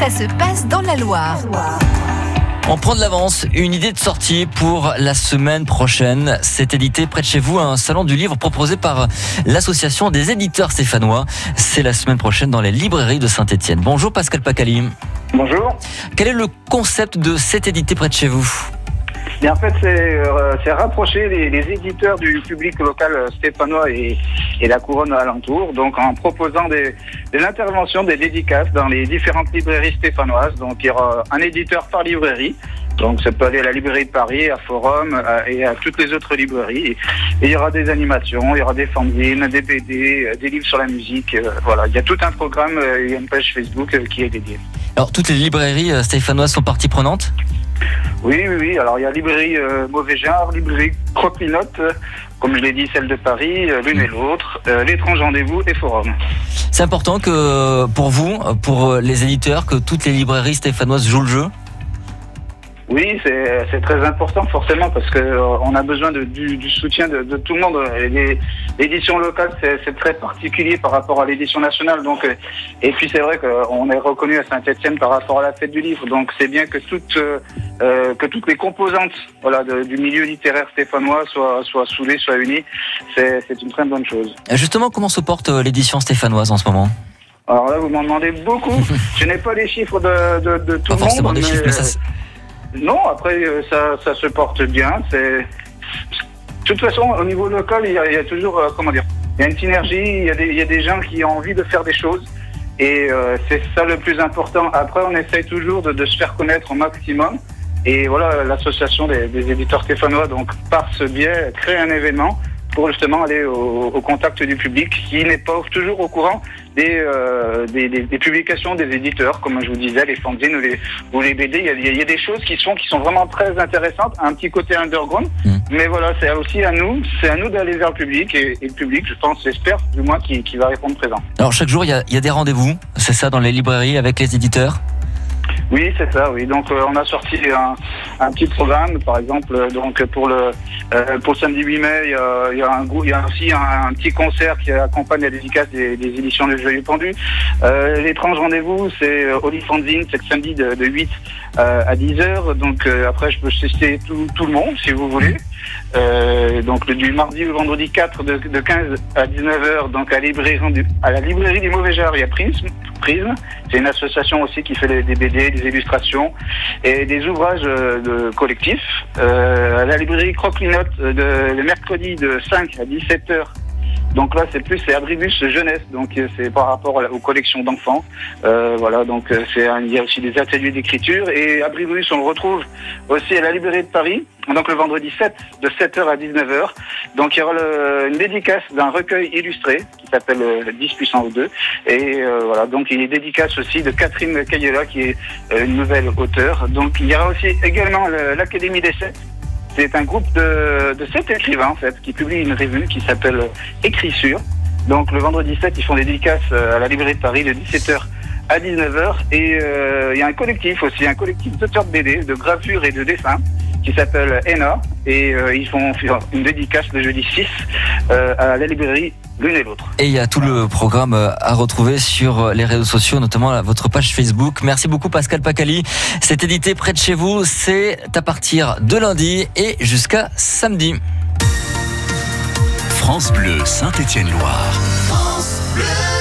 ça se passe dans la Loire. On prend de l'avance, une idée de sortie pour la semaine prochaine. C'est édité près de chez vous, un salon du livre proposé par l'association des éditeurs stéphanois. C'est la semaine prochaine dans les librairies de Saint-Etienne. Bonjour Pascal Pacali. Bonjour. Quel est le concept de cet édité près de chez vous? Et en fait, c'est euh, c'est rapprocher les, les éditeurs du public local stéphanois et, et la couronne alentour, donc en proposant des, de l'intervention, des dédicaces dans les différentes librairies stéphanoises. Donc il y aura un éditeur par librairie. Donc ça peut aller à la librairie de Paris, à Forum et à toutes les autres librairies. Et il y aura des animations, il y aura des fanzines, des BD, euh, des livres sur la musique. euh, Voilà, il y a tout un programme, euh, il y a une page Facebook qui est dédiée. Alors, toutes les librairies stéphanoises sont partie prenante Oui, oui, oui. Alors, il y a librairie euh, Mauvais Genre, librairie Croquinote, euh, comme je l'ai dit, celle de Paris, euh, l'une et l'autre, l'étrange rendez-vous et Forum. C'est important que pour vous, pour les éditeurs, que toutes les librairies stéphanoises jouent le jeu? Oui, c'est très important forcément parce que euh, on a besoin de, du, du soutien de, de tout le monde. L'édition locale, c'est très particulier par rapport à l'édition nationale. Donc, euh, et puis c'est vrai qu'on est reconnu à Saint-Etienne par rapport à la fête du livre. Donc, c'est bien que toutes euh, euh, que toutes les composantes, voilà, de- du milieu littéraire stéphanois soient soient soudées, soient unies. C'est une très bonne chose. Justement, comment se porte euh, l'édition stéphanoise en ce moment? Alors là, vous m'en demandez beaucoup. Je n'ai pas les chiffres de, de, de tout Pas le forcément monde. des chiffres, mais ça, euh, Non, après, euh, ça, ça se porte bien. C'est... De toute façon, au niveau local, il y a, toujours, euh, comment dire, il y a une synergie, il y a, des, il y a des gens qui ont envie de faire des choses. Et euh, c'est ça le plus important. Après, on essaye toujours de, de se faire connaître au maximum. Et voilà, l'association des, des éditeurs stéphanois, donc par ce biais, crée un événement pour justement aller au, au contact du public qui n'est pas toujours au courant des, euh, des, des- des publications des éditeurs, comme je vous disais, les fanzines ou les, ou les BD. Il y, a, il y a des choses qui sont, qui sont vraiment très intéressantes, un petit côté underground. Mm. Mais voilà, c'est aussi à nous, c'est à nous d'aller vers le public et, et le public, je pense, j'espère du moins, qui, qui va répondre présent. Alors, chaque jour, il y a, il y a des rendez-vous, c'est ça, dans les librairies avec les éditeurs? Oui, c'est ça, oui. Donc euh, on a sorti un, un petit programme, par exemple, euh, donc pour le euh, pour le samedi 8 mai, il y a, un il y a aussi un, un petit concert qui accompagne la dédicace des, des éditions Le Joyeux Pendu. Euh, L'étrange rendez-vous, c'est euh, Oli Fanzine, c'est samedi de, de 8 euh, à 10 heures. Donc euh, après, je peux citer tout, tout le monde, si vous voulez. Euh, donc du mardi au vendredi 4 de, de 15 à 19 heures, donc à, la librairie du- Mauvais Genre, il y a Prisme. Prisme. C'est une association aussi qui fait des, BD, des illustrations et des ouvrages euh, de collectifs. Euh, à la librairie Croquinote, euh, de, le mercredi de 5 à 17 heures. Donc là, c'est plus c'est Abribus jeunesse, donc euh, c'est par rapport aux collections d'enfants. Euh, voilà, donc euh, c'est il y a aussi des ateliers d'écriture et Abribus, on le retrouve aussi à la librairie de Paris, donc le vendredi 7 de 7h à 19h. Donc il y aura le- une dédicace d'un recueil illustré qui s'appelle euh, 10 puissance 2 et euh, voilà, donc il y a une dédicace aussi de Catherine Cayela qui est euh, une nouvelle auteure. Donc il y aura aussi également le- l'Académie des Sept. C'est un groupe de, sept écrivains en fait qui publie une revue qui s'appelle Écriture. Donc le vendredi 7, ils font des dédicaces euh, à la librairie de Paris de 17h à 19h. Et euh, il y a un collectif aussi, un collectif d'auteurs de BD, de gravure et de dessin qui s'appelle ENA. Et euh, ils font une dédicace le jeudi 6 euh, à la librairie l'une et l'autre. Et il y a tout le programme euh, à retrouver sur les réseaux sociaux, notamment votre page Facebook. Merci beaucoup Pascal Pacali. C'est édité près de chez vous. C'est à partir de lundi et jusqu'à samedi. France Bleu Saint-Étienne-Loire. France Bleu.